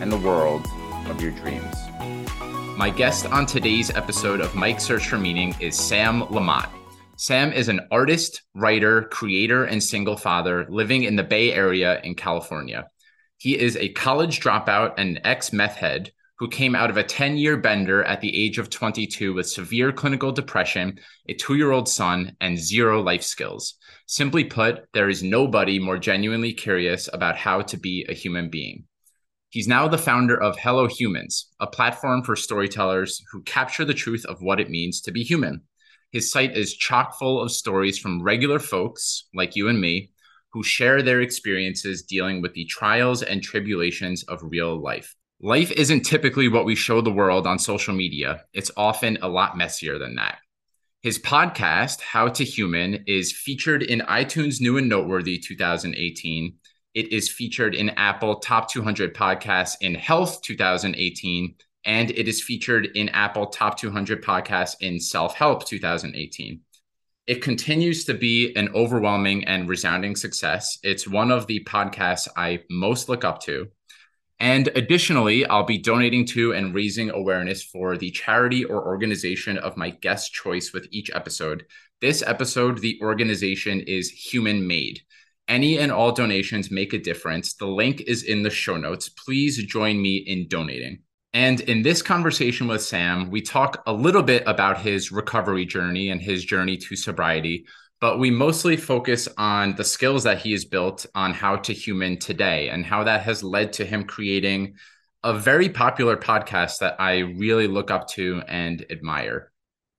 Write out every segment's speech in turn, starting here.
and the world of your dreams. My guest on today's episode of Mike Search for Meaning is Sam Lamott. Sam is an artist, writer, creator, and single father living in the Bay Area in California. He is a college dropout and ex meth head who came out of a 10 year bender at the age of 22 with severe clinical depression, a two year old son, and zero life skills. Simply put, there is nobody more genuinely curious about how to be a human being. He's now the founder of Hello Humans, a platform for storytellers who capture the truth of what it means to be human. His site is chock full of stories from regular folks like you and me who share their experiences dealing with the trials and tribulations of real life. Life isn't typically what we show the world on social media, it's often a lot messier than that. His podcast, How to Human, is featured in iTunes New and Noteworthy 2018 it is featured in Apple Top 200 Podcasts in Health 2018, and it is featured in Apple Top 200 Podcasts in Self Help 2018. It continues to be an overwhelming and resounding success. It's one of the podcasts I most look up to. And additionally, I'll be donating to and raising awareness for the charity or organization of my guest choice with each episode. This episode, the organization is Human Made. Any and all donations make a difference. The link is in the show notes. Please join me in donating. And in this conversation with Sam, we talk a little bit about his recovery journey and his journey to sobriety, but we mostly focus on the skills that he has built on how to human today and how that has led to him creating a very popular podcast that I really look up to and admire.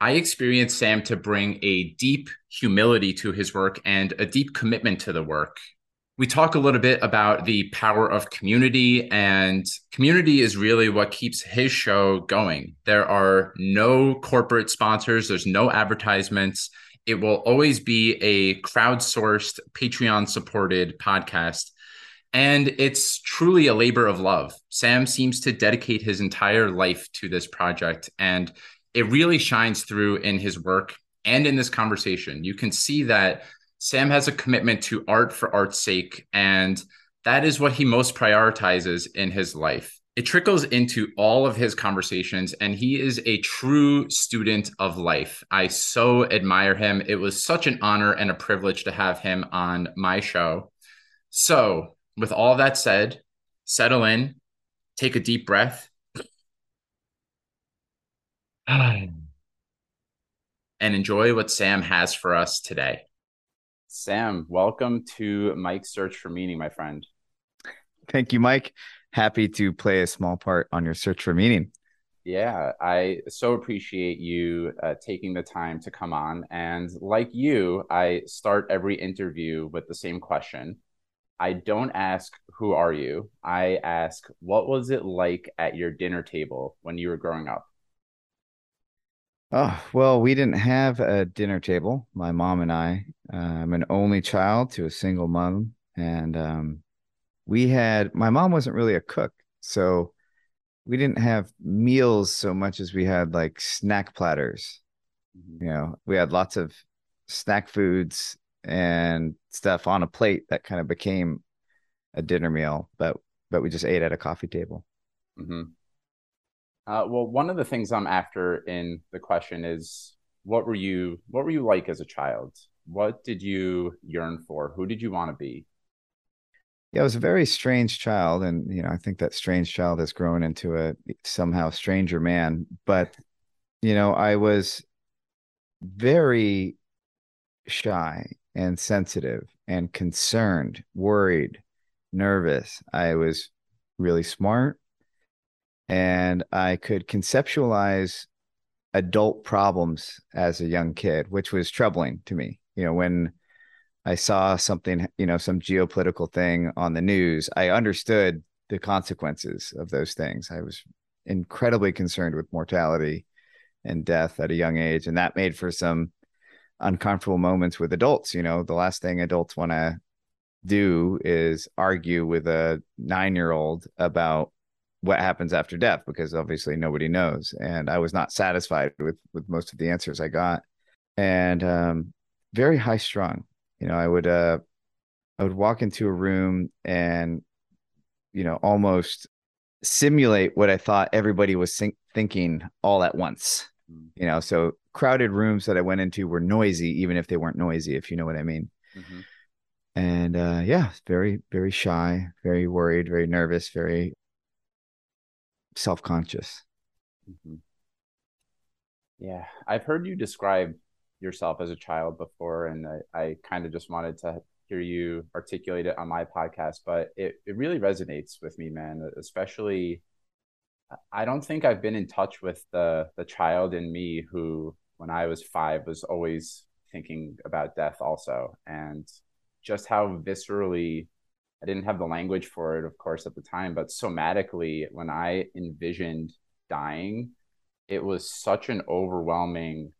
I experienced Sam to bring a deep humility to his work and a deep commitment to the work. We talk a little bit about the power of community, and community is really what keeps his show going. There are no corporate sponsors, there's no advertisements. It will always be a crowdsourced, Patreon supported podcast. And it's truly a labor of love. Sam seems to dedicate his entire life to this project. And it really shines through in his work and in this conversation. You can see that Sam has a commitment to art for art's sake, and that is what he most prioritizes in his life. It trickles into all of his conversations, and he is a true student of life. I so admire him. It was such an honor and a privilege to have him on my show. So, with all that said, settle in, take a deep breath, and enjoy what Sam has for us today. Sam, welcome to Mike's Search for Meaning, my friend. Thank you, Mike. Happy to play a small part on your search for meaning. Yeah, I so appreciate you uh, taking the time to come on. And like you, I start every interview with the same question. I don't ask, Who are you? I ask, What was it like at your dinner table when you were growing up? Oh, well, we didn't have a dinner table. My mom and I, uh, I'm an only child to a single mom. And um, we had, my mom wasn't really a cook. So we didn't have meals so much as we had like snack platters. Mm-hmm. You know, we had lots of snack foods and stuff on a plate that kind of became a dinner meal, but but we just ate at a coffee table. Mm-hmm. Uh, well, one of the things I'm after in the question is what were you what were you like as a child? What did you yearn for? Who did you want to be? Yeah, I was a very strange child, and you know, I think that strange child has grown into a somehow stranger man. But you know, I was very shy and sensitive and concerned, worried, nervous. I was really smart and I could conceptualize adult problems as a young kid, which was troubling to me. You know, when I saw something, you know, some geopolitical thing on the news, I understood the consequences of those things. I was incredibly concerned with mortality and death at a young age, and that made for some uncomfortable moments with adults. You know, the last thing adults want to do is argue with a nine year old about what happens after death because obviously nobody knows and i was not satisfied with with most of the answers i got and um very high strung you know i would uh i would walk into a room and you know almost simulate what i thought everybody was think- thinking all at once mm-hmm. you know so crowded rooms that i went into were noisy even if they weren't noisy if you know what i mean mm-hmm. and uh yeah very very shy very worried very nervous very self conscious. Mm-hmm. Yeah, I've heard you describe yourself as a child before, and I, I kind of just wanted to hear you articulate it on my podcast. But it, it really resonates with me, man. Especially, I don't think I've been in touch with the the child in me who, when I was five, was always thinking about death also, and just how viscerally I didn't have the language for it, of course, at the time, but somatically, when I envisioned dying, it was such an overwhelming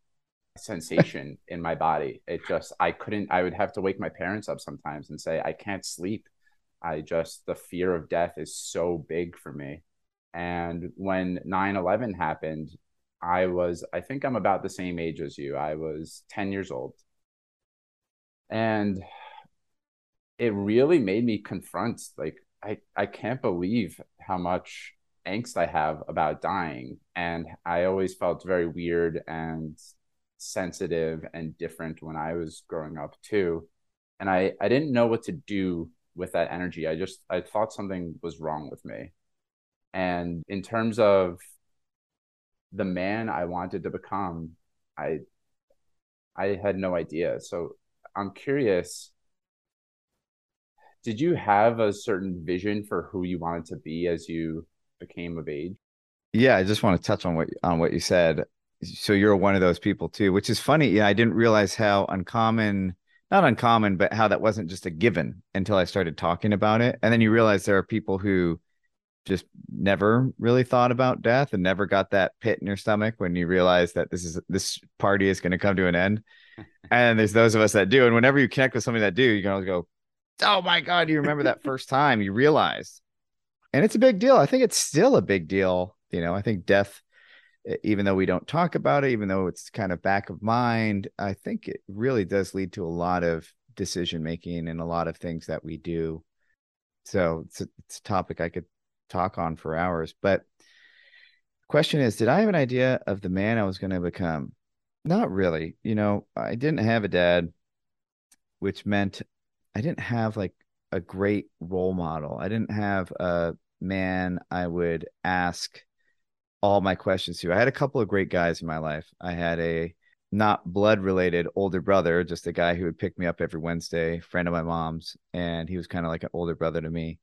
sensation in my body. It just, I couldn't, I would have to wake my parents up sometimes and say, I can't sleep. I just, the fear of death is so big for me. And when 9 11 happened, I was, I think I'm about the same age as you. I was 10 years old. And it really made me confront like I, I can't believe how much angst I have about dying. And I always felt very weird and sensitive and different when I was growing up too. And I, I didn't know what to do with that energy. I just I thought something was wrong with me. And in terms of the man I wanted to become, I I had no idea. So I'm curious did you have a certain vision for who you wanted to be as you became of age? Yeah, I just want to touch on what on what you said. So you're one of those people too, which is funny. Yeah, I didn't realize how uncommon, not uncommon, but how that wasn't just a given until I started talking about it. And then you realize there are people who just never really thought about death and never got that pit in your stomach when you realize that this is this party is going to come to an end. and there's those of us that do. And whenever you connect with somebody that do, you can always go, oh my god, you remember that first time you realized, and it's a big deal. I think it's still a big deal. You know, I think death, even though we don't talk about it, even though it's kind of back of mind, I think it really does lead to a lot of decision making and a lot of things that we do. So it's a, it's a topic I could talk on for hours. But the question is, did I have an idea of the man I was going to become? Not really. You know, I didn't have a dad, which meant I didn't have like a great role model. I didn't have a man I would ask all my questions to. I had a couple of great guys in my life. I had a not blood related older brother, just a guy who would pick me up every Wednesday, friend of my mom's, and he was kind of like an older brother to me.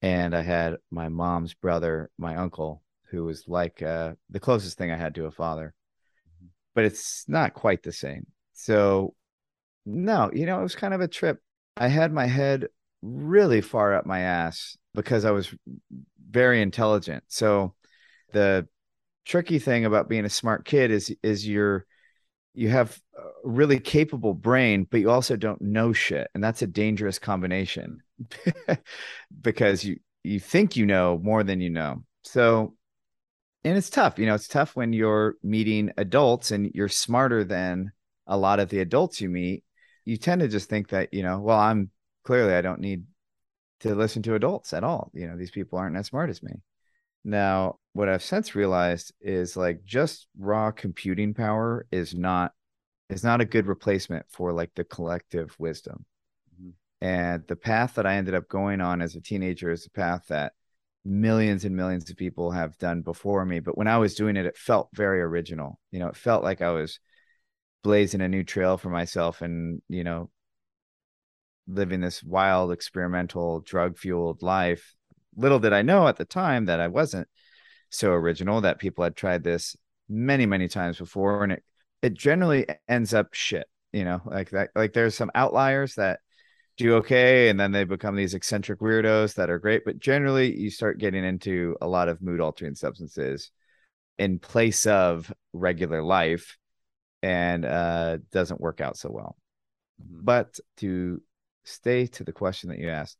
And I had my mom's brother, my uncle, who was like uh, the closest thing I had to a father. Mm-hmm. But it's not quite the same. So, no, you know, it was kind of a trip I had my head really far up my ass because I was very intelligent. So the tricky thing about being a smart kid is is you're you have a really capable brain, but you also don't know shit, and that's a dangerous combination because you you think you know more than you know. So and it's tough, you know, it's tough when you're meeting adults and you're smarter than a lot of the adults you meet you tend to just think that you know well i'm clearly i don't need to listen to adults at all. You know these people aren't as smart as me. Now what i've since realized is like just raw computing power is not is not a good replacement for like the collective wisdom. Mm-hmm. and the path that i ended up going on as a teenager is a path that millions and millions of people have done before me. But when i was doing it it felt very original. You know it felt like i was blazing a new trail for myself and you know living this wild experimental drug fueled life. Little did i know at the time that i wasn't so original that people had tried this many many times before and it it generally ends up shit you know like that like there's some outliers that do okay and then they become these eccentric weirdos that are great but generally you start getting into a lot of mood altering substances in place of regular life and uh doesn't work out so well mm-hmm. but to stay to the question that you asked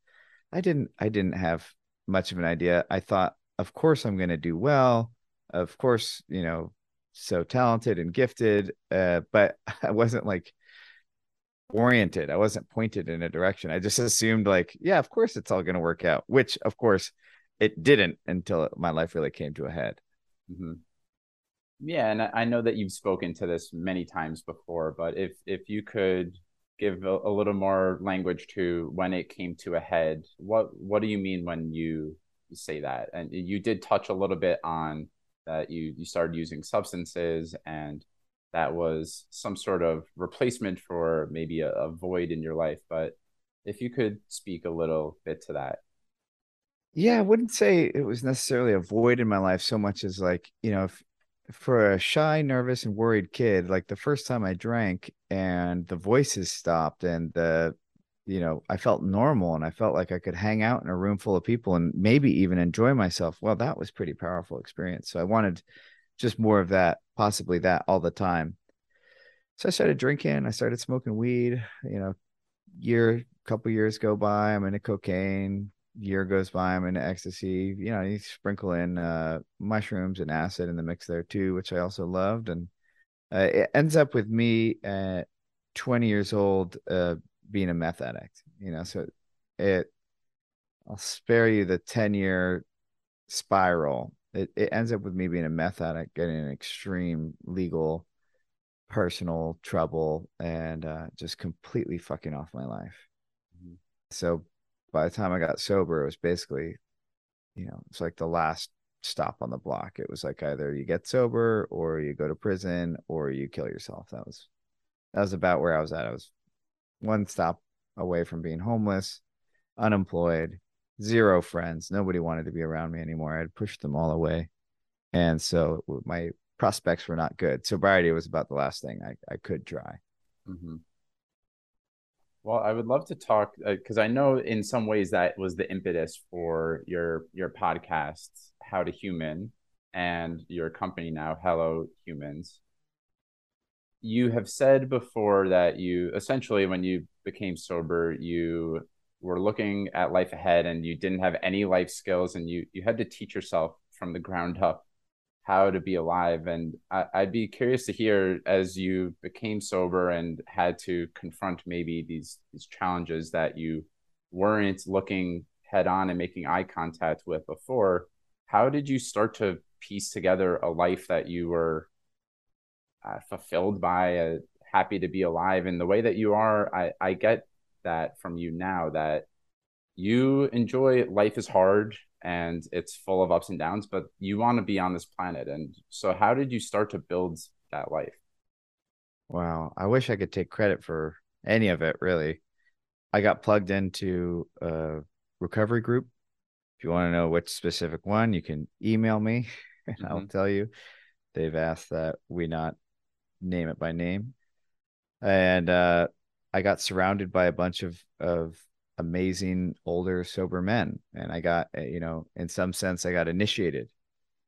i didn't i didn't have much of an idea i thought of course i'm going to do well of course you know so talented and gifted uh but i wasn't like oriented. I wasn't pointed in a direction. I just assumed like, yeah, of course it's all going to work out, which of course it didn't until my life really came to a head. Mm-hmm. Yeah, and I know that you've spoken to this many times before, but if if you could give a, a little more language to when it came to a head, what what do you mean when you say that? And you did touch a little bit on that you you started using substances and that was some sort of replacement for maybe a, a void in your life. But if you could speak a little bit to that. Yeah, I wouldn't say it was necessarily a void in my life so much as like, you know, if, for a shy, nervous, and worried kid, like the first time I drank and the voices stopped and the, you know, I felt normal and I felt like I could hang out in a room full of people and maybe even enjoy myself. Well, that was pretty powerful experience. So I wanted just more of that, possibly that all the time. So I started drinking. I started smoking weed. You know, year, couple years go by. I'm into cocaine. Year goes by. I'm in ecstasy. You know, you sprinkle in uh, mushrooms and acid in the mix there too, which I also loved. And uh, it ends up with me at 20 years old uh, being a meth addict. You know, so it. I'll spare you the 10 year spiral it, it ends up with me being a meth addict, getting an extreme legal, personal trouble, and uh, just completely fucking off my life. Mm-hmm. So by the time I got sober, it was basically, you know, it's like the last stop on the block. It was like either you get sober or you go to prison or you kill yourself. That was that was about where I was at. I was one stop away from being homeless, unemployed, zero friends. Nobody wanted to be around me anymore. I'd pushed them all away. And so my prospects were not good. Sobriety was about the last thing I, I could try. Mm-hmm. Well, I would love to talk because uh, I know in some ways that was the impetus for your your podcast, How to Human, and your company now, Hello Humans. You have said before that you essentially, when you became sober, you were looking at life ahead and you didn't have any life skills and you you had to teach yourself from the ground up how to be alive. And I, i'd be curious to hear as you became sober and had to confront maybe these these challenges that you weren't looking head on and making eye contact with before how did you start to piece together a life that you were uh, fulfilled by uh, happy to be alive? And the way that you are i i get that from you now that you enjoy life is hard and it's full of ups and downs, but you want to be on this planet. And so, how did you start to build that life? Wow. I wish I could take credit for any of it, really. I got plugged into a recovery group. If you want to know which specific one, you can email me and mm-hmm. I'll tell you. They've asked that we not name it by name. And uh, I got surrounded by a bunch of of amazing older sober men, and I got eh, you know in some sense I got initiated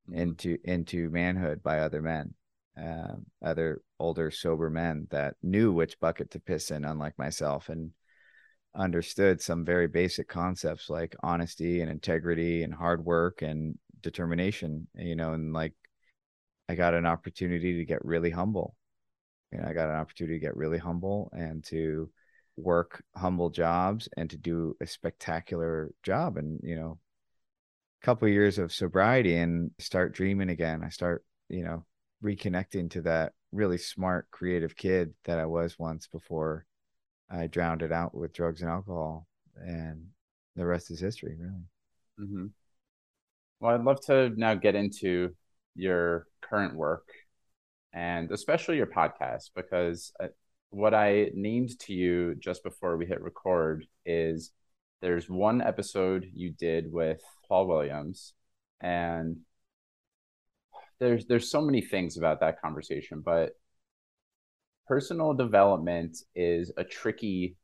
mm-hmm. into into manhood by other men, uh, other older sober men that knew which bucket to piss in, unlike myself, and understood some very basic concepts like honesty and integrity and hard work and determination you know and like i got an opportunity to get really humble you know, I got an opportunity to get really humble and to work humble jobs and to do a spectacular job. And, you know, a couple of years of sobriety and start dreaming again. I start, you know, reconnecting to that really smart, creative kid that I was once before I drowned it out with drugs and alcohol. And the rest is history, really. Mm-hmm. Well, I'd love to now get into your current work and especially your podcast because uh, what I named to you just before we hit record is there's one episode you did with Paul Williams and there's there's so many things about that conversation but personal development is a tricky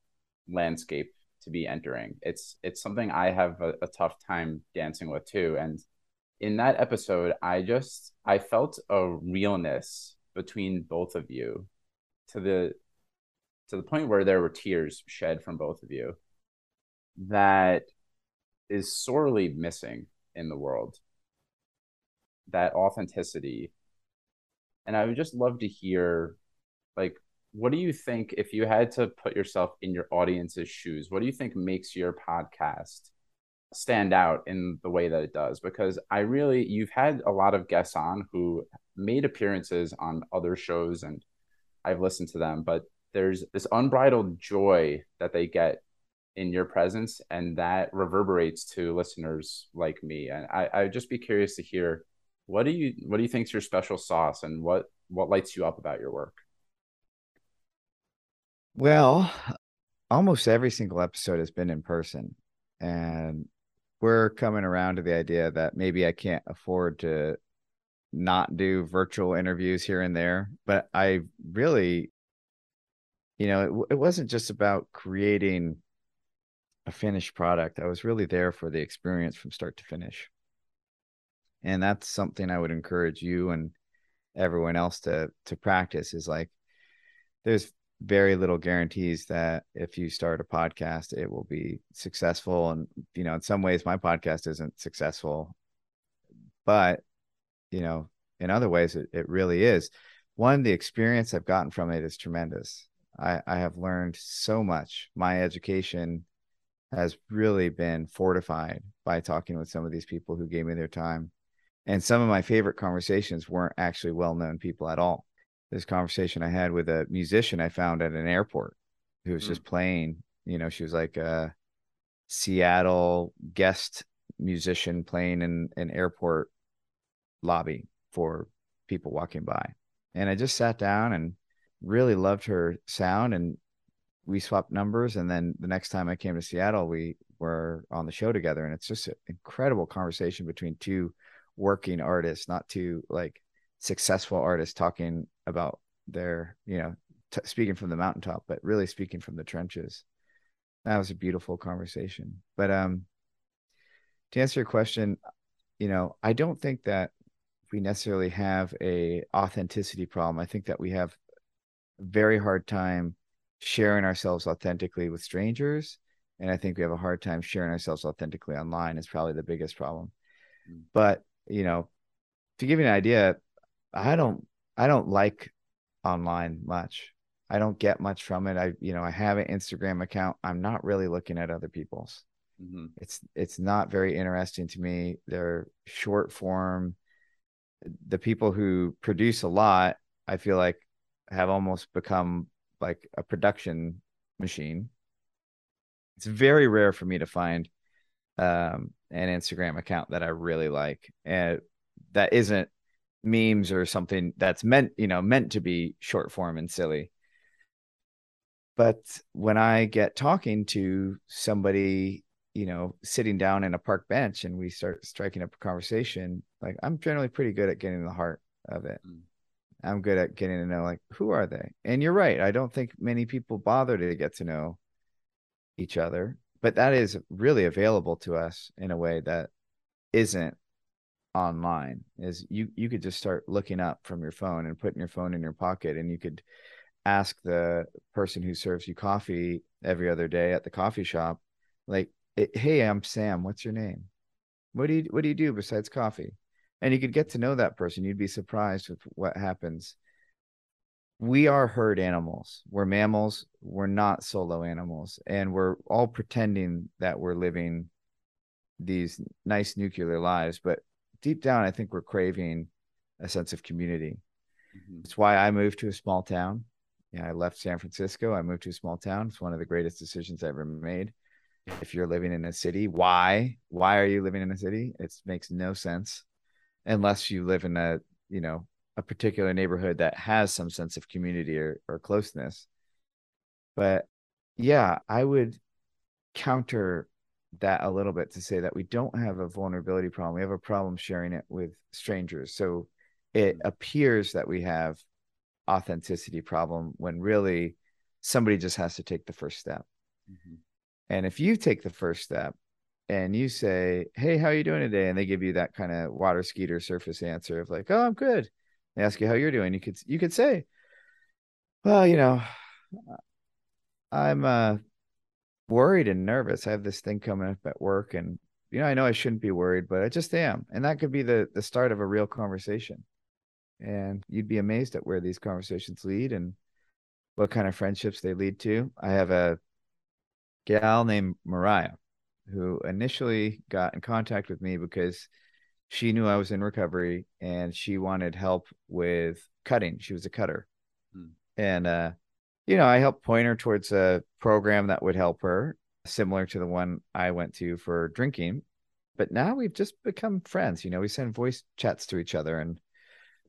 landscape to be entering. It's it's something I have a, a tough time dancing with too. And in that episode, I just I felt a realness between both of you to the to the point where there were tears shed from both of you that is sorely missing in the world. That authenticity. And i would just love to hear like what do you think if you had to put yourself in your audience's shoes what do you think makes your podcast stand out in the way that it does? Because i really you've had a lot of guests on who made appearances on other shows and i've listened to them but there's this unbridled joy that they get in your presence and that reverberates to listeners like me. And i i would just be curious to hear what do you what do you think is your special sauce and what what lights you up about your work? Well almost every single episode has been in person and we're coming around to the idea that maybe i can't afford to not do virtual interviews here and there but i really you know it, it wasn't just about creating a finished product. I was really there for the experience from start to finish. And that's something i would encourage you and everyone else to to practice is like there's very little guarantees that if you start a podcast it will be successful. And you know in some ways my podcast isn't successful. But you know in other ways it, it really is. One the experience i've gotten from it is tremendous i i have learned so much. My education has really been fortified by talking with some of these people who gave me their time. And some of my favorite conversations weren't actually well-known people at all. This conversation i had with a musician i found at an airport who was mm. just playing you know she was like a seattle guest musician playing in an airport lobby for people walking by. And i just sat down and really loved her sound and we swapped numbers and then the next time i came to seattle we were on the show together and it's just an incredible conversation between two working artists, not two like successful artists talking about their, you know, t- speaking from the mountaintop, but really speaking from the trenches. That was a beautiful conversation. But um, to answer your question, you know, I don't think that we necessarily have a authenticity problem. I think that we have very hard time sharing ourselves authentically with strangers and i think we have a hard time sharing ourselves authentically online is probably the biggest problem mm. but you know, to give you an idea, I don't I don't like online much. I don't get much from it. I you know, I have an Instagram account. I'm not really looking at other people's. Mm-hmm. It's it's not very interesting to me. They're short form. The people who produce a lot, I feel like have almost become like a production machine. It's very rare for me to find um, an Instagram account that I really like, and that isn't memes or something that's meant, you know, meant to be short form and silly. But when I get talking to somebody, you know, sitting down in a park bench and we start striking up a conversation, like I'm generally pretty good at getting the heart of it. Mm. I'm good at getting to know like who are they? And you're right. I don't think many people bother to get to know each other but that is really available to us in a way that isn't online is you you could just start looking up from your phone and putting your phone in your pocket and you could ask the person who serves you coffee every other day at the coffee shop like hey i'm sam what's your name what do you what do you do besides coffee and you could get to know that person you'd be surprised with what happens we are herd animals. We're mammals. We're not solo animals. And we're all pretending that we're living these nice nuclear lives. But deep down, I think we're craving a sense of community. Mm-hmm. It's why I moved to a small town. Yeah, I left San Francisco. I moved to a small town. It's one of the greatest decisions I ever made. If you're living in a city, why? Why are you living in a city? It makes no sense unless you live in a, you know, a particular neighborhood that has some sense of community or, or closeness. But yeah, I would counter that a little bit to say that we don't have a vulnerability problem. We have a problem sharing it with strangers. So it mm-hmm. appears that we have authenticity problem when really somebody just has to take the first step. Mm-hmm. And if you take the first step and you say, Hey, how are you doing today? And they give you that kind of water skeeter surface answer of like, Oh, I'm good. They ask you how you're doing. You could you could say, Well, you know, I'm uh worried and nervous. I have this thing coming up at work and you know, I know I shouldn't be worried, but I just am. And that could be the the start of a real conversation. And you'd be amazed at where these conversations lead and what kind of friendships they lead to. I have a gal named Mariah who initially got in contact with me because she knew I was in recovery and she wanted help with cutting. She was a cutter. Hmm. And uh you know, I helped point her towards a program that would help her, similar to the one I went to for drinking. But now we've just become friends. You know, we send voice chats to each other, and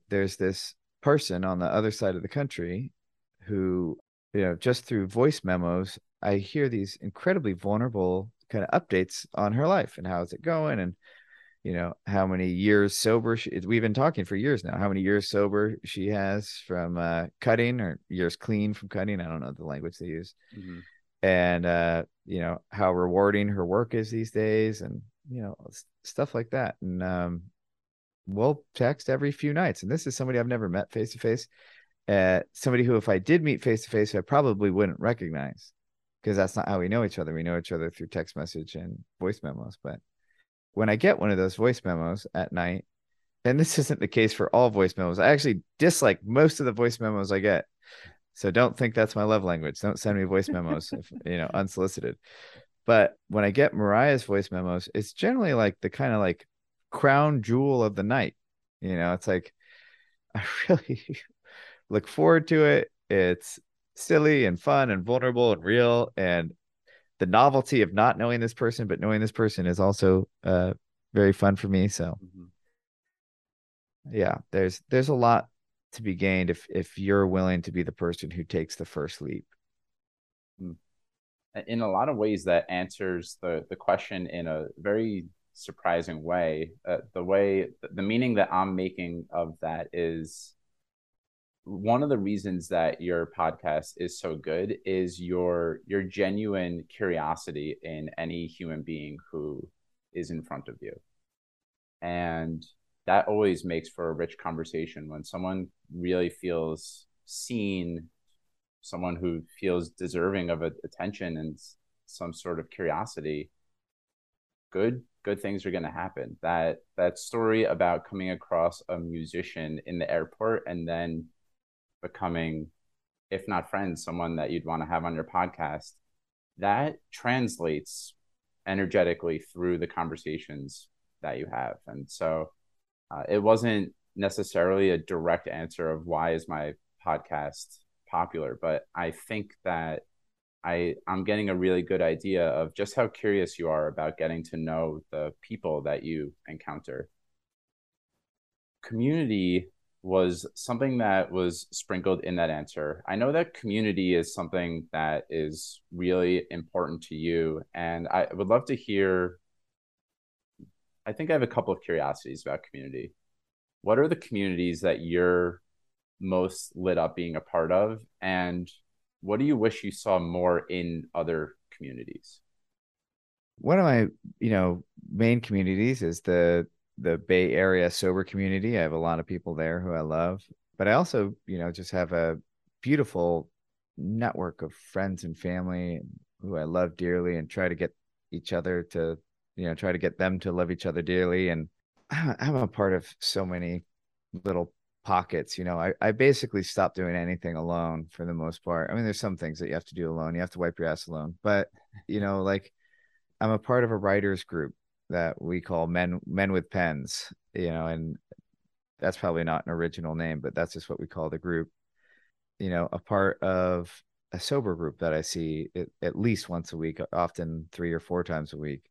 there's this person on the other side of the country who, you know, just through voice memos, I hear these incredibly vulnerable kind of updates on her life and how's it going and you know how many years sober she, we've been talking for years now how many years sober she has from uh, cutting or years clean from cutting i don't know the language they use. Mm-hmm. and uh, you know how rewarding her work is these days and you know stuff like that. And um, we'll text every few nights. And this is somebody i've never met face to face somebody who if i did meet face to face i probably wouldn't recognize because that's not how we know each other we know each other through text message and voice memos but when I get one of those voice memos at night, and this isn't the case for all voice memos, I actually dislike most of the voice memos I get. So don't think that's my love language. Don't send me voice memos if you know unsolicited. But when I get Mariah's voice memos, it's generally like the kind of like crown jewel of the night. You know, it's like I really look forward to it. It's silly and fun and vulnerable and real. And the novelty of not knowing this person, but knowing this person is also uh, very fun for me. So, mm-hmm. yeah, there's there's a lot to be gained if if you're willing to be the person who takes the first leap. Hmm. In a lot of ways, that answers the the question in a very surprising way. Uh, the way the meaning that I'm making of that is one of the reasons that your podcast is so good is your your genuine curiosity in any human being who is in front of you. And that always makes for a rich conversation. When someone really feels seen someone who feels deserving of attention and some sort of curiosity good good things are going to happen. That that story about coming across a musician in the airport and then becoming, if not friends, someone that you'd want to have on your podcast, that translates energetically through the conversations that you have. And so uh, it wasn't necessarily a direct answer of why is my podcast popular, but I think that I I'm getting a really good idea of just how curious you are about getting to know the people that you encounter. Community was something that was sprinkled in that answer. I know that community is something that is really important to you, and I would love to hear. I think I have a couple of curiosities about community. What are the communities that you're most lit up being a part of, and what do you wish you saw more in other communities? One of my, you know, main communities is the the Bay Area sober community. I have a lot of people there who I love, but I also, you know, just have a beautiful network of friends and family who I love dearly and try to get each other to, you know, try to get them to love each other dearly. And I'm a part of so many little pockets. You know, I, I basically stopped doing anything alone for the most part. I mean, there's some things that you have to do alone. You have to wipe your ass alone, but you know, like I'm a part of a writers group that we call men men with pens you know and that's probably not an original name but that's just what we call the group you know a part of a sober group that i see it, at least once a week often three or four times a week.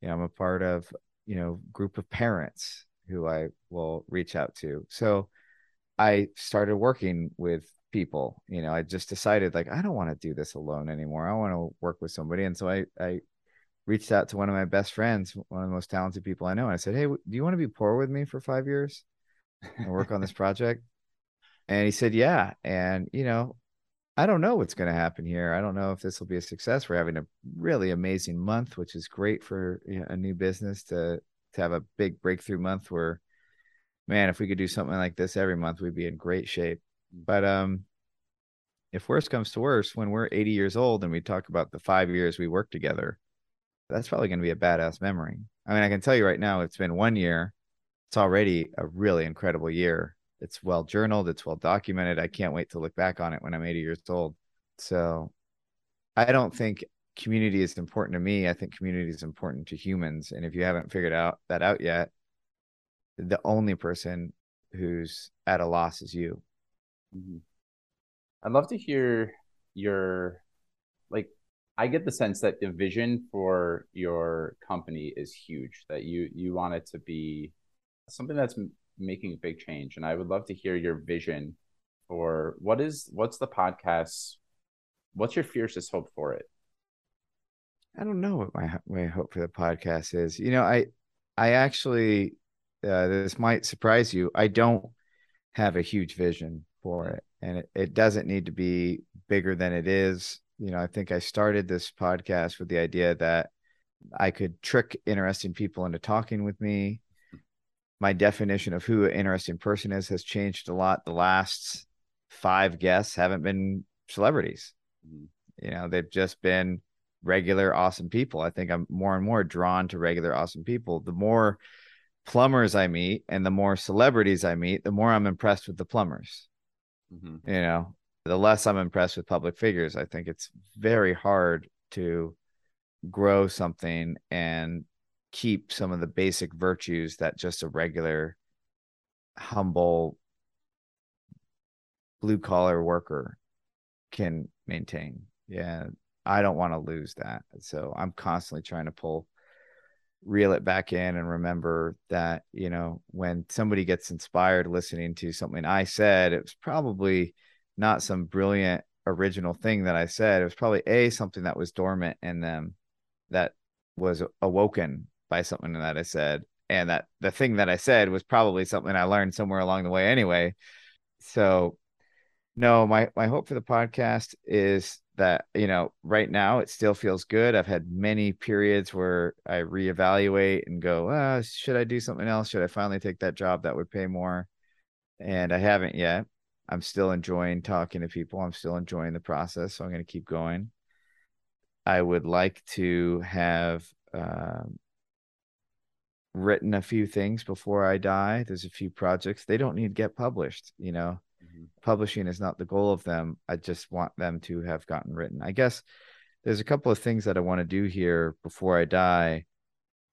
You know i'm a part of you know group of parents who i will reach out to. So i started working with people you know i just decided like i don't want to do this alone anymore. I want to work with somebody. And so i i reached out to one of my best friends, one of the most talented people I know. And I said, Hey, do you want to be poor with me for five years and work on this project? And he said, Yeah. And, you know, I don't know what's going to happen here. I don't know if this will be a success. We're having a really amazing month, which is great for a new business to to have a big breakthrough month. Where, man, if we could do something like this every month, we'd be in great shape. But um, if worse comes to worse, when we're 80 years old and we talk about the five years we worked together, that's probably going to be a badass memory. I mean, I can tell you right now, it's been one year. It's already a really incredible year it's well journaled, it's well documented. I can't wait to look back on it when I'm 80 years old. So I don't think community is important to me. I think community is important to humans. And if you haven't figured out that out yet, the only person who's at a loss is you. Mm-hmm. I'd love to hear your I get the sense that the vision for your company is huge that you you want it to be something that's making a big change. And i would love to hear your vision for what is what's the podcast what's your fiercest hope for it? I don't know what my, my hope for the podcast is. You know i i actually uh, this might surprise you i don't have a huge vision for it. And it, it doesn't need to be bigger than it is you know i think i started this podcast with the idea that i could trick interesting people into talking with me my definition of who an interesting person is has changed a lot. The last five guests haven't been celebrities. Mm-hmm. You know, they've just been regular awesome people. I think I'm more and more drawn to regular awesome people. The more plumbers I meet and the more celebrities I meet, the more I'm impressed with the plumbers. Mm-hmm. You know, the less I'm impressed with public figures. I think it's very hard to grow something and keep some of the basic virtues that just a regular humble blue collar worker can maintain. Yeah, I don't want to lose that. So I'm constantly trying to pull reel it back in and remember that, you know, when somebody gets inspired listening to something I said, it was probably not some brilliant original thing that I said. It was probably a something that was dormant in them that was awoken by something that I said. And that the thing that I said was probably something I learned somewhere along the way anyway. So no, my my hope for the podcast is that, you know, right now it still feels good. I've had many periods where I reevaluate and go, oh, should I do something else? Should I finally take that job that would pay more? And I haven't yet. I'm still enjoying talking to people. I'm still enjoying the process. So I'm going to keep going. I would like to have um, written a few things before I die. There's a few projects they don't need to get published. You know, mm-hmm. publishing is not the goal of them. I just want them to have gotten written. I guess there's a couple of things that I want to do here before I die.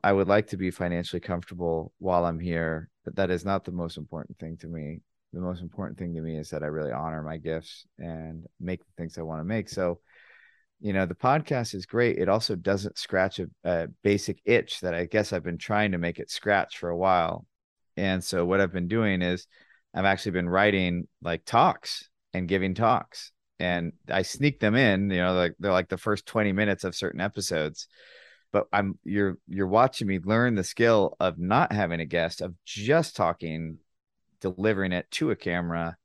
I would like to be financially comfortable while I'm here, but that is not the most important thing to me. The most important thing to me is that I really honor my gifts and make the things I want to make. So you know the podcast is great. It also doesn't scratch a, a, basic itch that i guess i've been trying to make it scratch for a while. And so what i've been doing is i've actually been writing like talks and giving talks. And i sneak them in you know like they're like the first 20 minutes of certain episodes. But i'm you're you're watching me learn the skill of not having a guest of just talking delivering it to a camera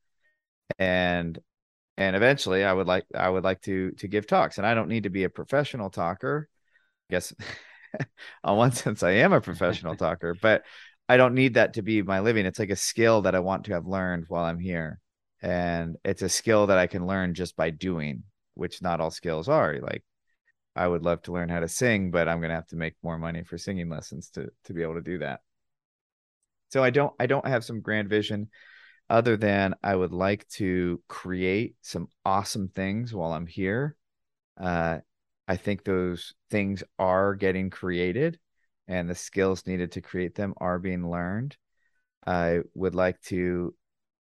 and and eventually i would like i would like to to give talks and i don't need to be a professional talker. I guess on one sense i am a professional talker but i don't need that to be my living. It's like a skill that i want to have learned while i'm here and it's a skill that i can learn just by doing which not all skills are. Like i would love to learn how to sing but i'm going to have to make more money for singing lessons to to be able to do that so i don't i don't have some grand vision other than I would like to create some awesome things while I'm here. Uh, I think those things are getting created and the skills needed to create them are being learned. I would like to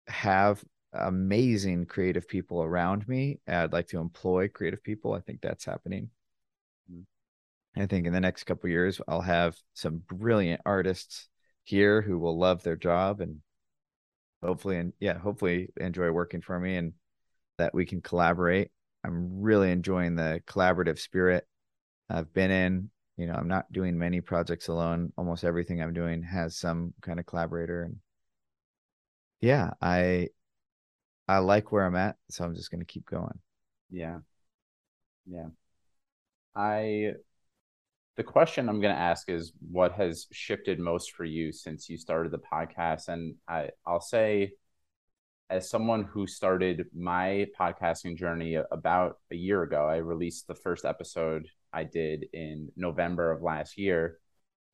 have amazing creative people around me. I'd like to employ creative people. I think that's happening. I think in the next couple years, I'll have some brilliant artists here who will love their job and hopefully and yeah hopefully enjoy working for me and that we can collaborate i'm really enjoying the collaborative spirit i've been in you know i'm not doing many projects alone almost everything i'm doing has some kind of collaborator and yeah i i like where i'm at so i'm just going to keep going Yeah. Yeah. I the question I'm going to ask is what has shifted most for you since you started the podcast and I I'll say as someone who started my podcasting journey about a year ago, I released the first episode I did in November of last year.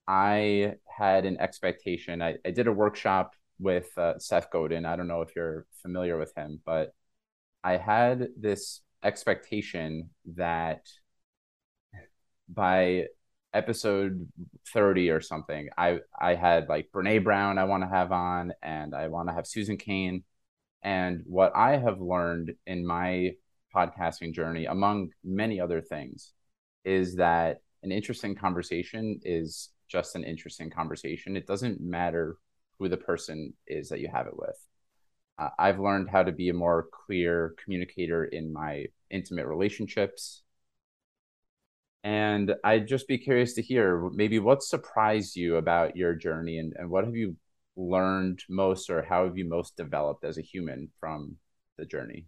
I had an expectation. I, I did a workshop with uh, Seth Godin. I don't know if you're familiar with him, but I had this expectation that by episode 30 or something, I, I had like Brene Brown I want to have on, and I want to have Susan Cain and what I have learned in my podcasting journey, among many other things, is that an interesting conversation is just an interesting conversation. It doesn't matter who the person is that you have it with. Uh, I've learned how to be a more clear communicator in my intimate relationships. And I'd just be curious to hear maybe what surprised you about your journey and, and what have you learned most or how have you most developed as a human from the journey?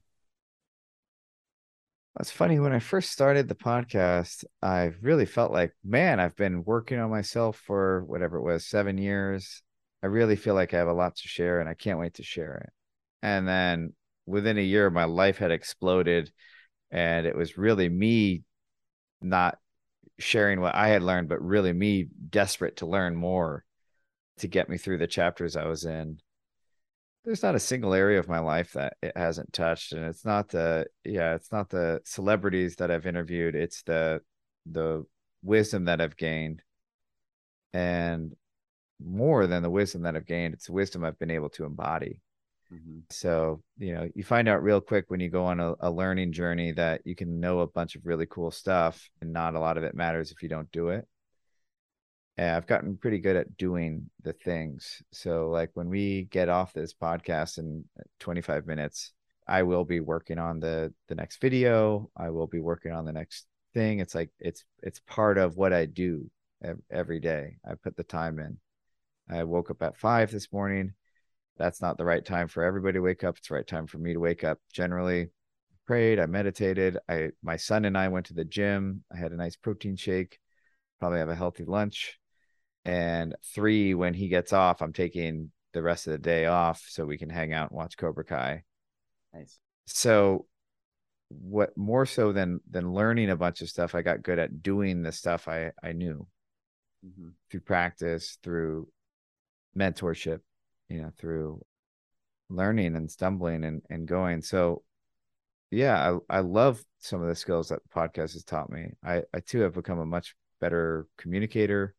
It's funny when I first started the podcast, I really felt like, man, I've been working on myself for whatever it was, seven years. I really feel like I have a lot to share and I can't wait to share it. And then within a year, my life had exploded. And it was really me not sharing what I had learned, but really me desperate to learn more to get me through the chapters I was in. There's not a single area of my life that it hasn't touched, and it's not the yeah, it's not the celebrities that I've interviewed. It's the the wisdom that I've gained, and more than the wisdom that I've gained, it's the wisdom I've been able to embody. Mm-hmm. So, you know, you find out real quick when you go on a, a, learning journey that you can know a bunch of really cool stuff and not a lot of it matters if you don't do it. And I've gotten pretty good at doing the things. So, like when we get off this podcast in 25 minutes, I will be working on the the next video. I will be working on the next thing. It's like it's it's part of what I do every day. I put the time in. I woke up at five this morning. That's not the right time for everybody to wake up. It's the right time for me to wake up. Generally, prayed. I meditated. I my son and I went to the gym. I had a nice protein shake. Probably have a healthy lunch and three when he gets off i'm taking the rest of the day off so we can hang out and watch cobra kai nice so what more so than than learning a bunch of stuff i got good at doing the stuff i i knew mm-hmm. through practice through mentorship you know through learning and stumbling and and going so yeah i i love some of the skills that the podcast has taught me i i too have become a much better communicator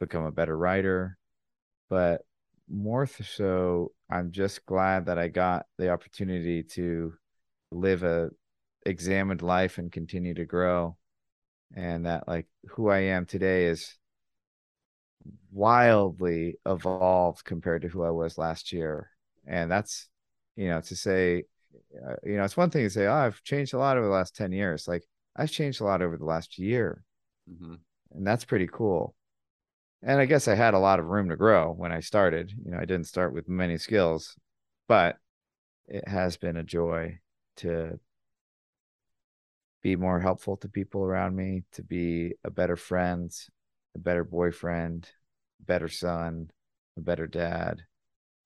become a better writer. But more so, I'm just glad that I got the opportunity to live a examined life and continue to grow. And that like who I am today is wildly evolved compared to who I was last year. And that's, you know, to say, uh, you know, it's one thing to say, oh, I've changed a lot over the last 10 years. Like I've changed a lot over the last year. Mm-hmm. And that's pretty cool and I guess I had a lot of room to grow when I started. You know, I didn't start with many skills, but it has been a joy to be more helpful to people around me, to be a better friend, better boyfriend, better son, a better dad,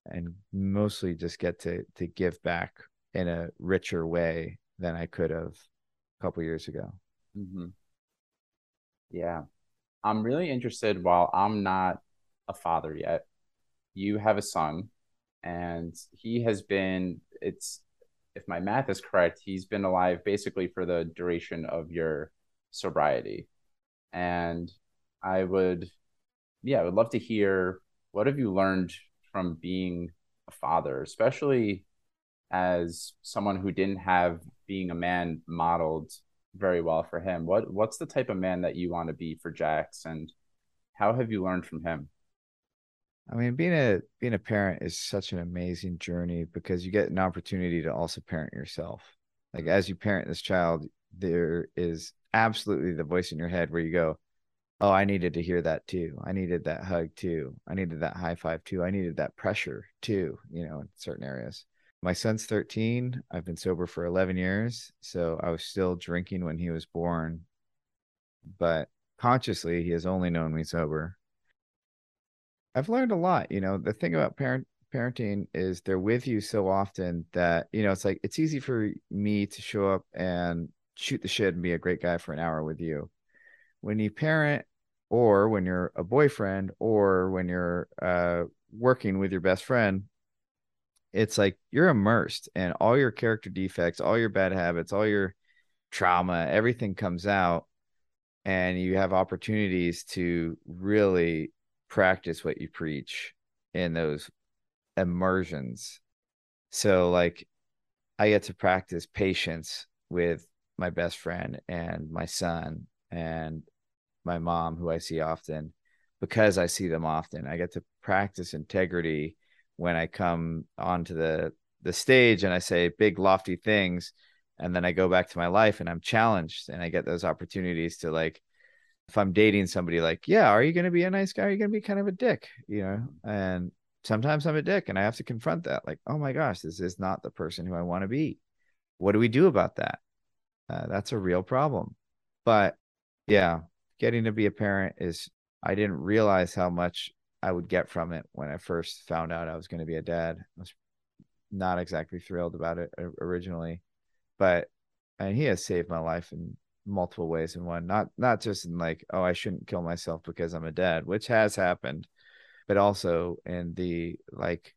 and mostly just get to to give back in a richer way than I could have a couple years ago. Mm-hmm. Yeah, I'm really interested while I'm not a father yet. You have a son, and he has been, it's, if my math is correct, he's been alive basically for the duration of your sobriety. And I would, yeah, I would love to hear what have you learned from being a father, especially as someone who didn't have being a man modeled very well for him. What what's the type of man that you want to be for Jax, and how have you learned from him? I mean, being a being a parent is such an amazing journey because you get an opportunity to also parent yourself. Like as you parent this child, there is absolutely the voice in your head where you go, "Oh, I needed to hear that too. I needed that hug too. I needed that high five too. I needed that pressure too." You know, in certain areas. my son's 13. I've been sober for 11 years. So I was still drinking when he was born. But consciously, he has only known me sober. I've learned a lot. You know, the thing about parent parenting is they're with you so often that, you know, it's like it's easy for me to show up and shoot the shit and be a great guy for an hour with you. When you parent or when you're a boyfriend or when you're uh, working with your best friend, it's like you're immersed and all your character defects, all your bad habits, all your trauma, everything comes out and you have opportunities to really practice what you preach in those immersions. So like I get to practice patience with my best friend and my son and my mom who I see often because I see them often. I get to practice integrity when I come onto the the stage and I say big lofty things and then I go back to my life and I'm challenged and I get those opportunities to like if I'm dating somebody like, yeah, are you going to be a nice guy? Are you going to be kind of a dick, you know? And sometimes I'm a dick and I have to confront that like, oh my gosh, this is not the person who I want to be. What do we do about that? Uh, that's a real problem. But yeah, getting to be a parent is I didn't realize how much I would get from it when I first found out I was going to be a dad. I was not exactly thrilled about it originally, but and he has saved my life in multiple ways. And one, not not just in like, oh, I shouldn't kill myself because I'm a dad, which has happened, but also in the like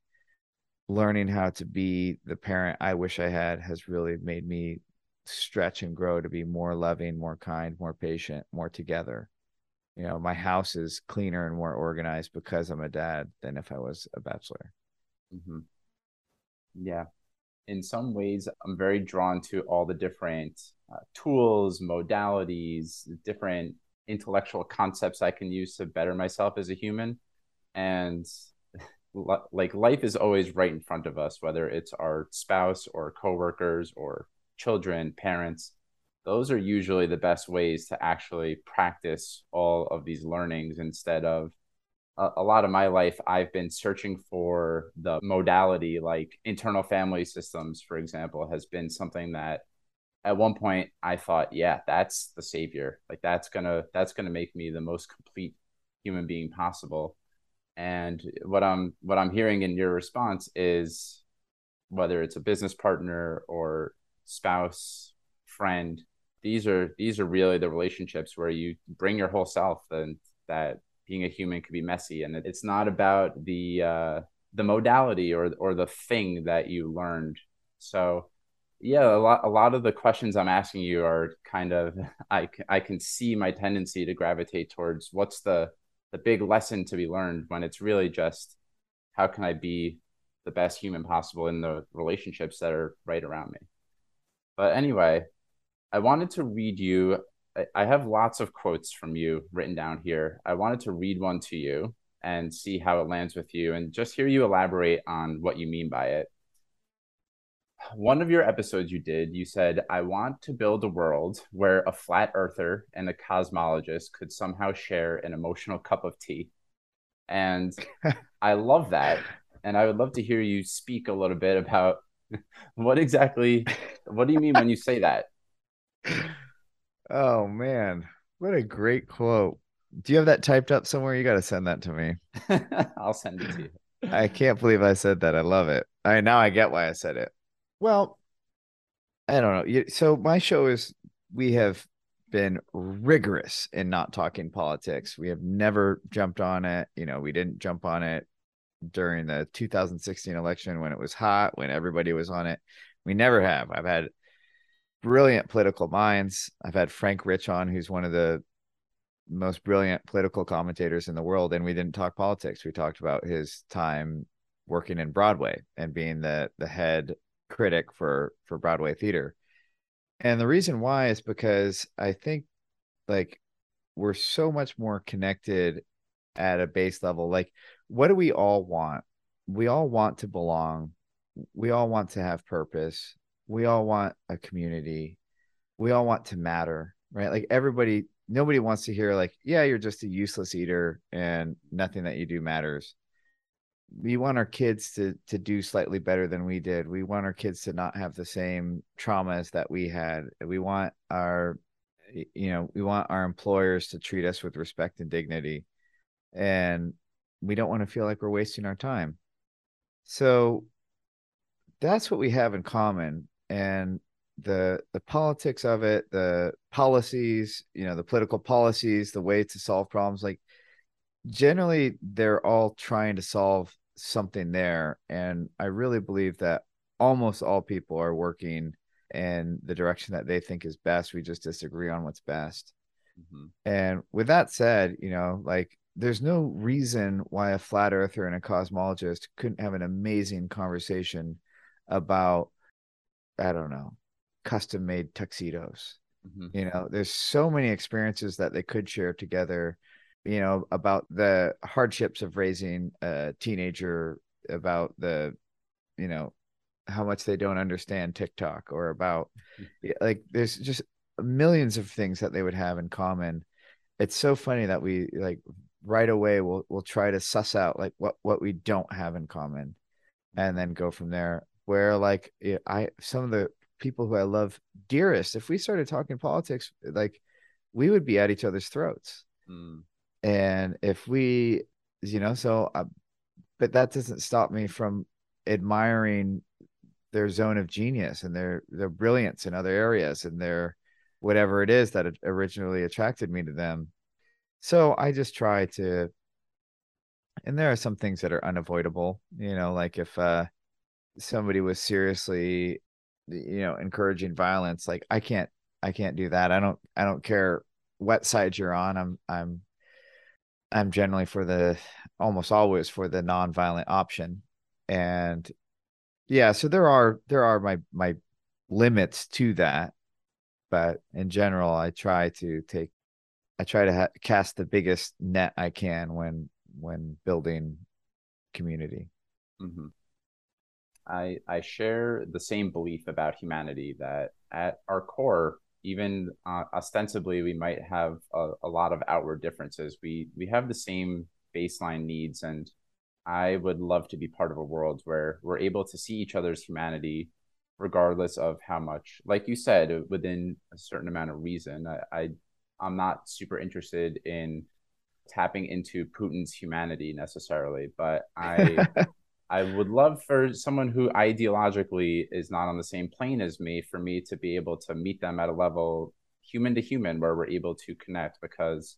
learning how to be the parent I wish I had has really made me stretch and grow to be more loving, more kind, more patient, more together. You know my house is cleaner and more organized because i'm a dad than if i was a bachelor. Mm-hmm. yeah. In some ways i'm very drawn to all the different uh, tools modalities different intellectual concepts i can use to better myself as a human. And like life is always right in front of us whether it's our spouse or coworkers or children parents those are usually the best ways to actually practice all of these learnings instead of a, a, lot of my life i've been searching for the modality like internal family systems for example has been something that at one point i thought yeah that's the savior. Like that's gonna that's gonna make me the most complete human being possible. And what i'm what i'm hearing in your response is whether it's a business partner or spouse friend these are these are really the relationships where you bring your whole self and that being a human could be messy. And it's not about the uh the modality or or the thing that you learned. So yeah a lot a lot of the questions i'm asking you are kind of i i can see my tendency to gravitate towards what's the the big lesson to be learned when it's really just how can i be the best human possible in the relationships that are right around me but anyway I wanted to read you. I have lots of quotes from you written down here. I wanted to read one to you and see how it lands with you and just hear you elaborate on what you mean by it. One of your episodes you did, you said, I want to build a world where a flat earther and a cosmologist could somehow share an emotional cup of tea. And I love that. And I would love to hear you speak a little bit about what exactly, what do you mean when you say that? oh man, what a great quote. Do you have that typed up somewhere? You got to send that to me. I'll send it to you. I can't believe I said that. I love it. I now I get why I said it. Well, I don't know. So my show is we have been rigorous in not talking politics. We have never jumped on it. You know, we didn't jump on it during the 2016 election when it was hot, when everybody was on it. We never have. I've had brilliant political minds. I've had Frank Rich on, who's one of the most brilliant political commentators in the world, and we didn't talk politics. We talked about his time working in Broadway and being the the head critic for for Broadway theater. And the reason why is because I think like we're so much more connected at a base level. Like, what do we all want? We all want to belong. We all want to have purpose we all want a community we all want to matter right like everybody nobody wants to hear like yeah you're just a useless eater and nothing that you do matters we want our kids to to do slightly better than we did. We want our kids to not have the same traumas that we had. We want our you know, we want our employers to treat us with respect and dignity. And we don't want to feel like we're wasting our time. So that's what we have in common. And the the politics of it, the policies, you know, the political policies, the way to solve problems, like generally they're all trying to solve something there. And I really believe that almost all people are working in the direction that they think is best. We just disagree on what's best. Mm-hmm. And with that said, you know, like there's no reason why a flat earther and a cosmologist couldn't have an amazing conversation about, I don't know, custom made tuxedos. Mm-hmm. You know, there's so many experiences that they could share together you know about the hardships of raising a teenager about the you know how much they don't understand TikTok or about mm-hmm. like there's just millions of things that they would have in common. It's so funny that we like right away we'll we'll try to suss out like what what we don't have in common and then go from there. Where like I some of the people who I love dearest, if we started talking politics, like we would be at each other's throats. Mm and if we you know so uh, but that doesn't stop me from admiring their zone of genius and their their brilliance in other areas and their whatever it is that originally attracted me to them so i just try to and there are some things that are unavoidable you know like if uh somebody was seriously you know encouraging violence like i can't i can't do that. I don't i don't care what side you're on. I'm i'm I'm generally for the almost always for the non-violent option. And yeah, so there are there are my my limits to that, but in general, I try to take I try to ha- cast the biggest net I can when when building community. Mm-hmm. I I share the same belief about humanity that at our core even uh, ostensibly we might have a, a, lot of outward differences we we have the same baseline needs and i would love to be part of a world where we're able to see each other's humanity regardless of how much like you said within a certain amount of reason i, I i'm not super interested in tapping into putin's humanity necessarily but i I would love for someone who ideologically is not on the same plane as me for me to be able to meet them at a level human to human where we're able to connect because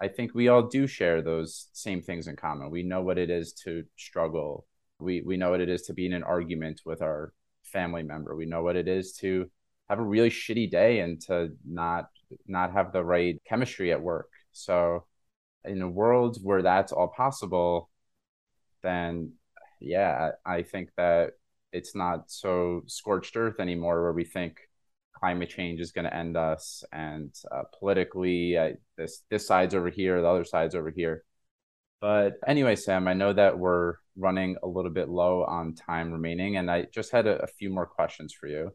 I think we all do share those same things in common. We know what it is to struggle. We we know what it is to be in an argument with our family member. We know what it is to have a really shitty day and to not not have the right chemistry at work. So in a world where that's all possible, then yeah, I think that it's not so scorched earth anymore where we think climate change is going to end us and uh, politically this this side's over here the other side's over here but anyway sam i know that we're running a little bit low on time remaining and i just had a, a few more questions for you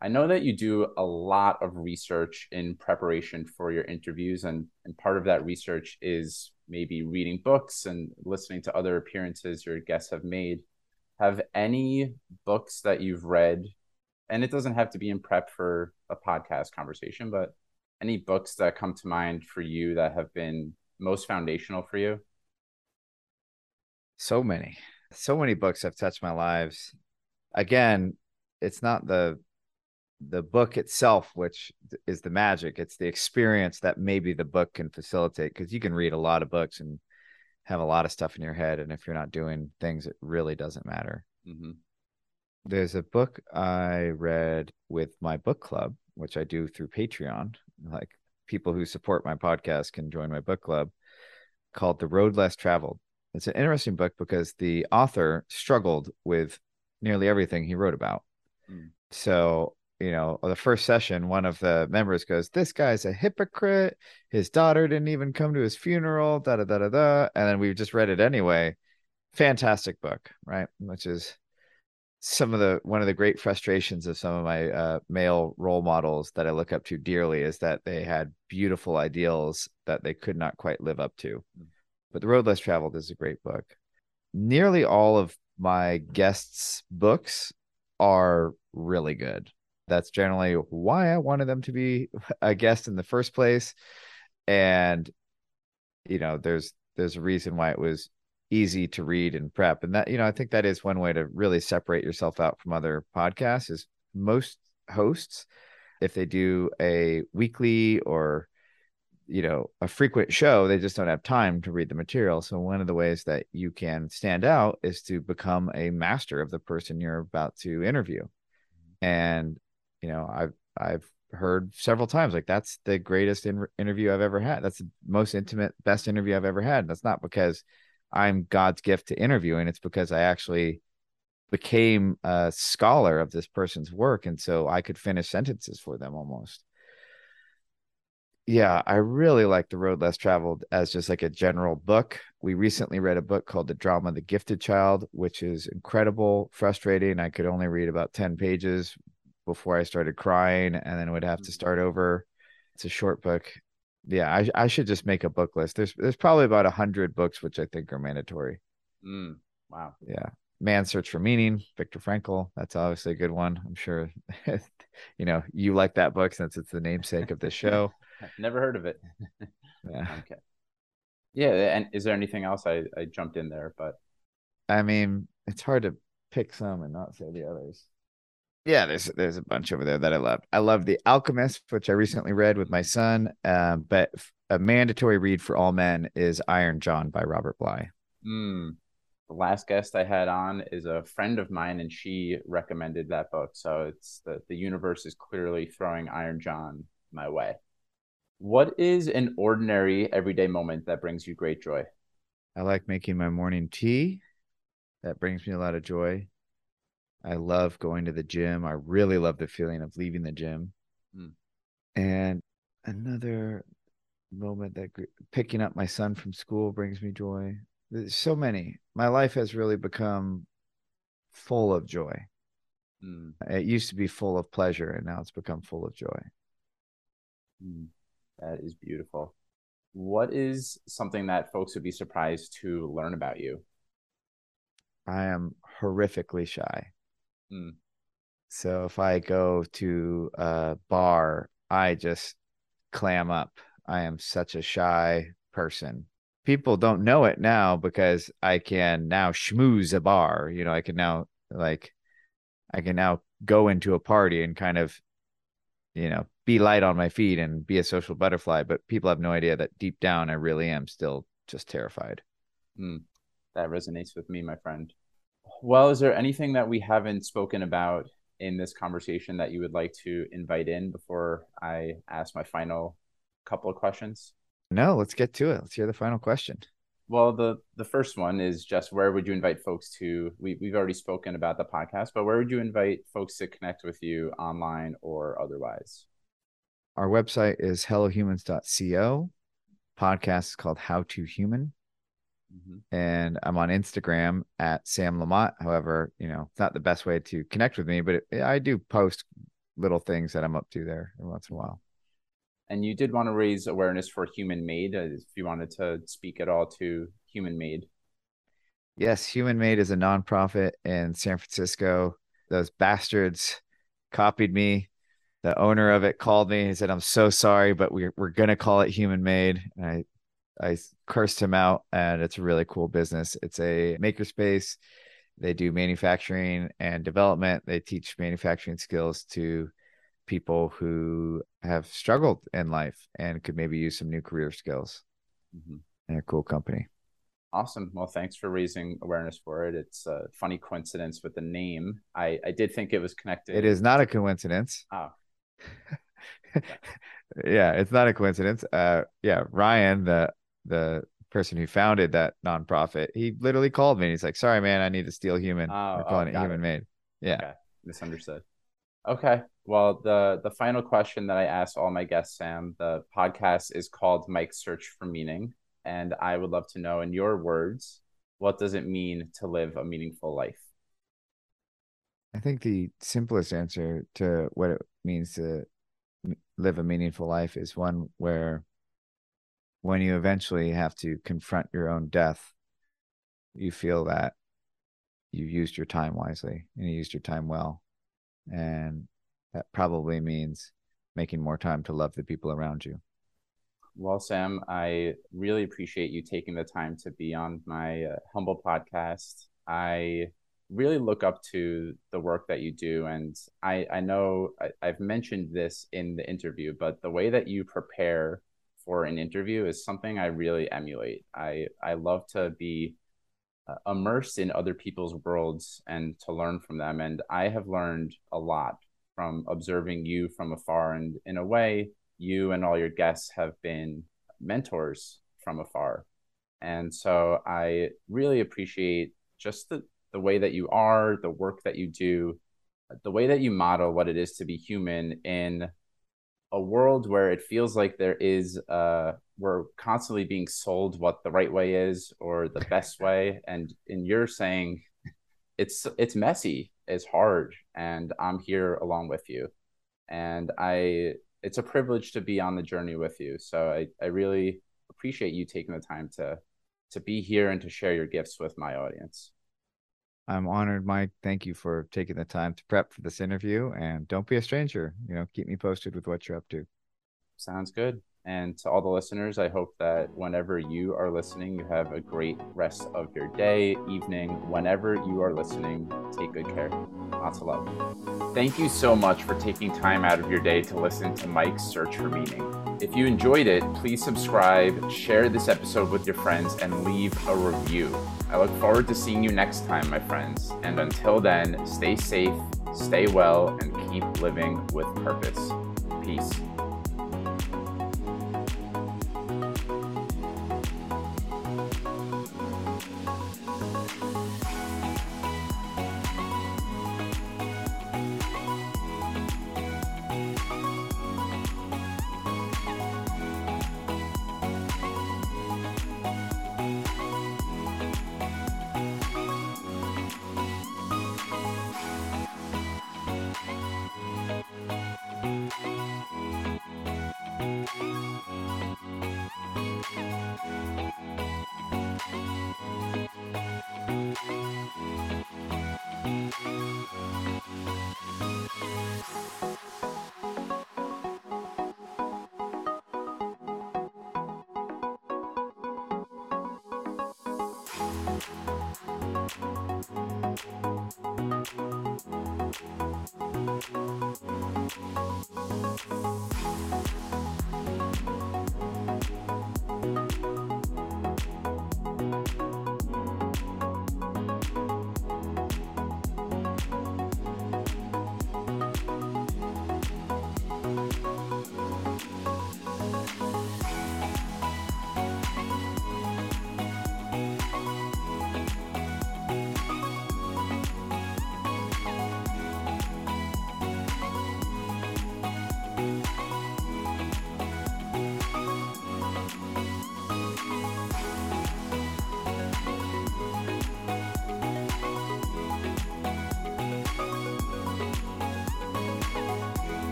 i know that you do a lot of research in preparation for your interviews and and part of that research is maybe reading books and listening to other appearances your guests have made. Have any books that you've read and it doesn't have to be in prep for a podcast conversation but any books that come to mind for you that have been most foundational for you? So many. So many books have touched my lives. Again it's not the the book itself, which is the magic. It's the experience that maybe the book can facilitate because you can read a lot of books and have a lot of stuff in your head. And if you're not doing things, it really doesn't matter. Mm-hmm. There's a book I read with my book club, which I do through Patreon. Like people who support my podcast can join my book club called The Road Less Traveled. It's an interesting book because the author struggled with nearly everything he wrote about. Mm. So you know, the first session, one of the members goes, This guy's a hypocrite. His daughter didn't even come to his funeral, da da da da da. And then we just read it anyway. Fantastic book, right? Which is some of the one of the great frustrations of some of my uh, male role models that I look up to dearly is that they had beautiful ideals that they could not quite live up to. Mm. But The Road Less Traveled is a great book. nearly all of my guests' books are really good. That's generally why I wanted them to be a guest in the first place. And you know, there's there's a reason why it was easy to read and prep. And that, you know, I think that is one way to really separate yourself out from other podcasts is most hosts, if they do a weekly or you know a frequent show they just don't have time to read the material so one of the ways that you can stand out is to become a master of the person you're about to interview mm-hmm. and you know i've i've heard several times like that's the greatest in- interview i've ever had that's the most intimate best interview i've ever had And that's not because i'm god's gift to interviewing it's because i actually became a scholar of this person's work and so i could finish sentences for them almost yeah, I really like The Road Less Traveled as just like a general book. We recently read a book called The Drama of the Gifted Child, which is incredible, frustrating. I could only read about 10 pages before I started crying and then would have to mm. start over. It's a short book. Yeah, I, I should just make a book list. There's there's probably about a hundred books which I think are mandatory. Mm, wow. Yeah. Man's Search for Meaning, Viktor Frankl. That's obviously a good one. I'm sure you know you like that book since it's the namesake of the show. Never heard of it. yeah. Okay. Yeah, and is there anything else? I I jumped in there, but I mean, it's hard to pick some and not say the others. Yeah, there's there's a bunch over there that I love. I love The Alchemist, which I recently read with my son. Uh, but a mandatory read for all men is Iron John by Robert Bly. Mm. The last guest I had on is a friend of mine, and she recommended that book. So it's the the universe is clearly throwing Iron John my way. What is an ordinary everyday moment that brings you great joy? I like making my morning tea. That brings me a lot of joy. I love going to the gym. I really love the feeling of leaving the gym. Mm. And another moment that picking up my son from school brings me joy. There's so many. My life has really become full of joy. Mm. It used to be full of pleasure, and now it's become full of joy. Mm. That is beautiful. What is something that folks would be surprised to learn about you? I am horrifically shy. Mm. So if I go to a bar, I just clam up. I am such a shy person. People don't know it now because I can now schmooze a bar. You know, I can now like I can now go into a party and kind of you know, be light on my feet and be a social butterfly. But people have no idea that deep down, I really am still just terrified. Mm, that resonates with me, my friend. Well, is there anything that we haven't spoken about in this conversation that you would like to invite in before I ask my final couple of questions? No, let's get to it. Let's hear the final question. Well, the the first one is just where would you invite folks to? We we've already spoken about the podcast, but where would you invite folks to connect with you online or otherwise? Our website is hellohumans.co. Podcast is called How to Human. Mm-hmm. And I'm on Instagram at Sam Lamott. However, you know, it's not the best way to connect with me, but it, I do post little things that I'm up to there once in a while and you did want to raise awareness for Human Made. Uh, if you wanted to speak at all to Human Made. Yes, Human Made is a nonprofit in San Francisco. Those bastards copied me. The owner of it called me. He said, "I'm so sorry, but we're we're gonna call it Human Made." And I I cursed him out, and it's a really cool business. It's a makerspace. They do manufacturing and development. They teach manufacturing skills to people who have struggled in life and could maybe use some new career skills mm-hmm. and a cool company. Awesome. Well, thanks for raising awareness for it. It's a funny coincidence with the name. I, I did think it was connected. It is not a coincidence. Oh. yeah, it's not a coincidence. Uh, yeah, Ryan, the the person who founded that nonprofit, he literally called me. And he's like, "Sorry, man, I need to steal human. Oh, We're oh, calling oh, it human it. made." Yeah, okay. misunderstood. Okay. Well, the the final question that I ask all my guests, Sam, the podcast is called Mike's Search for Meaning, and I would love to know, in your words, what does it mean to live a meaningful life? I think the simplest answer to what it means to live a meaningful life is one where, when you eventually have to confront your own death, you feel that you used your time wisely and you used your time well. And that probably means making more time to love the people around you. Well, Sam, I really appreciate you taking the time to be on my uh, humble podcast. I really look up to the work that you do. And I, I know I, I've mentioned this in the interview, but the way that you prepare for an interview is something I really emulate. I, I love to be uh, immersed in other people's worlds and to learn from them. And I have learned a lot from observing you from afar. And in a way, you and all your guests have been mentors from afar. And so I really appreciate just the, the way that you are, the work that you do, the way that you model what it is to be human in a world where it feels like there is uh we're constantly being sold what the right way is or the best way. And in your saying it's it's messy it's hard and i'm here along with you. And i it's a privilege to be on the journey with you. So i, I really appreciate you taking the time to to be here and to share your gifts with my audience I'm honored, Mike. Thank you for taking the time to prep for this interview. And don't be a stranger. You know, keep me posted with what you're up to. Sounds good. And to all the listeners, I hope that whenever you are listening, you have a great rest of your day, evening, whenever you are listening. Take good care. Lots of love. Thank you so much for taking time out of your day to listen to Mike's Search for Meaning. If you enjoyed it, please subscribe, share this episode with your friends, and leave a review. I look forward to seeing you next time, my friends. And until then, stay safe, stay well, and keep living with purpose. Peace. うん。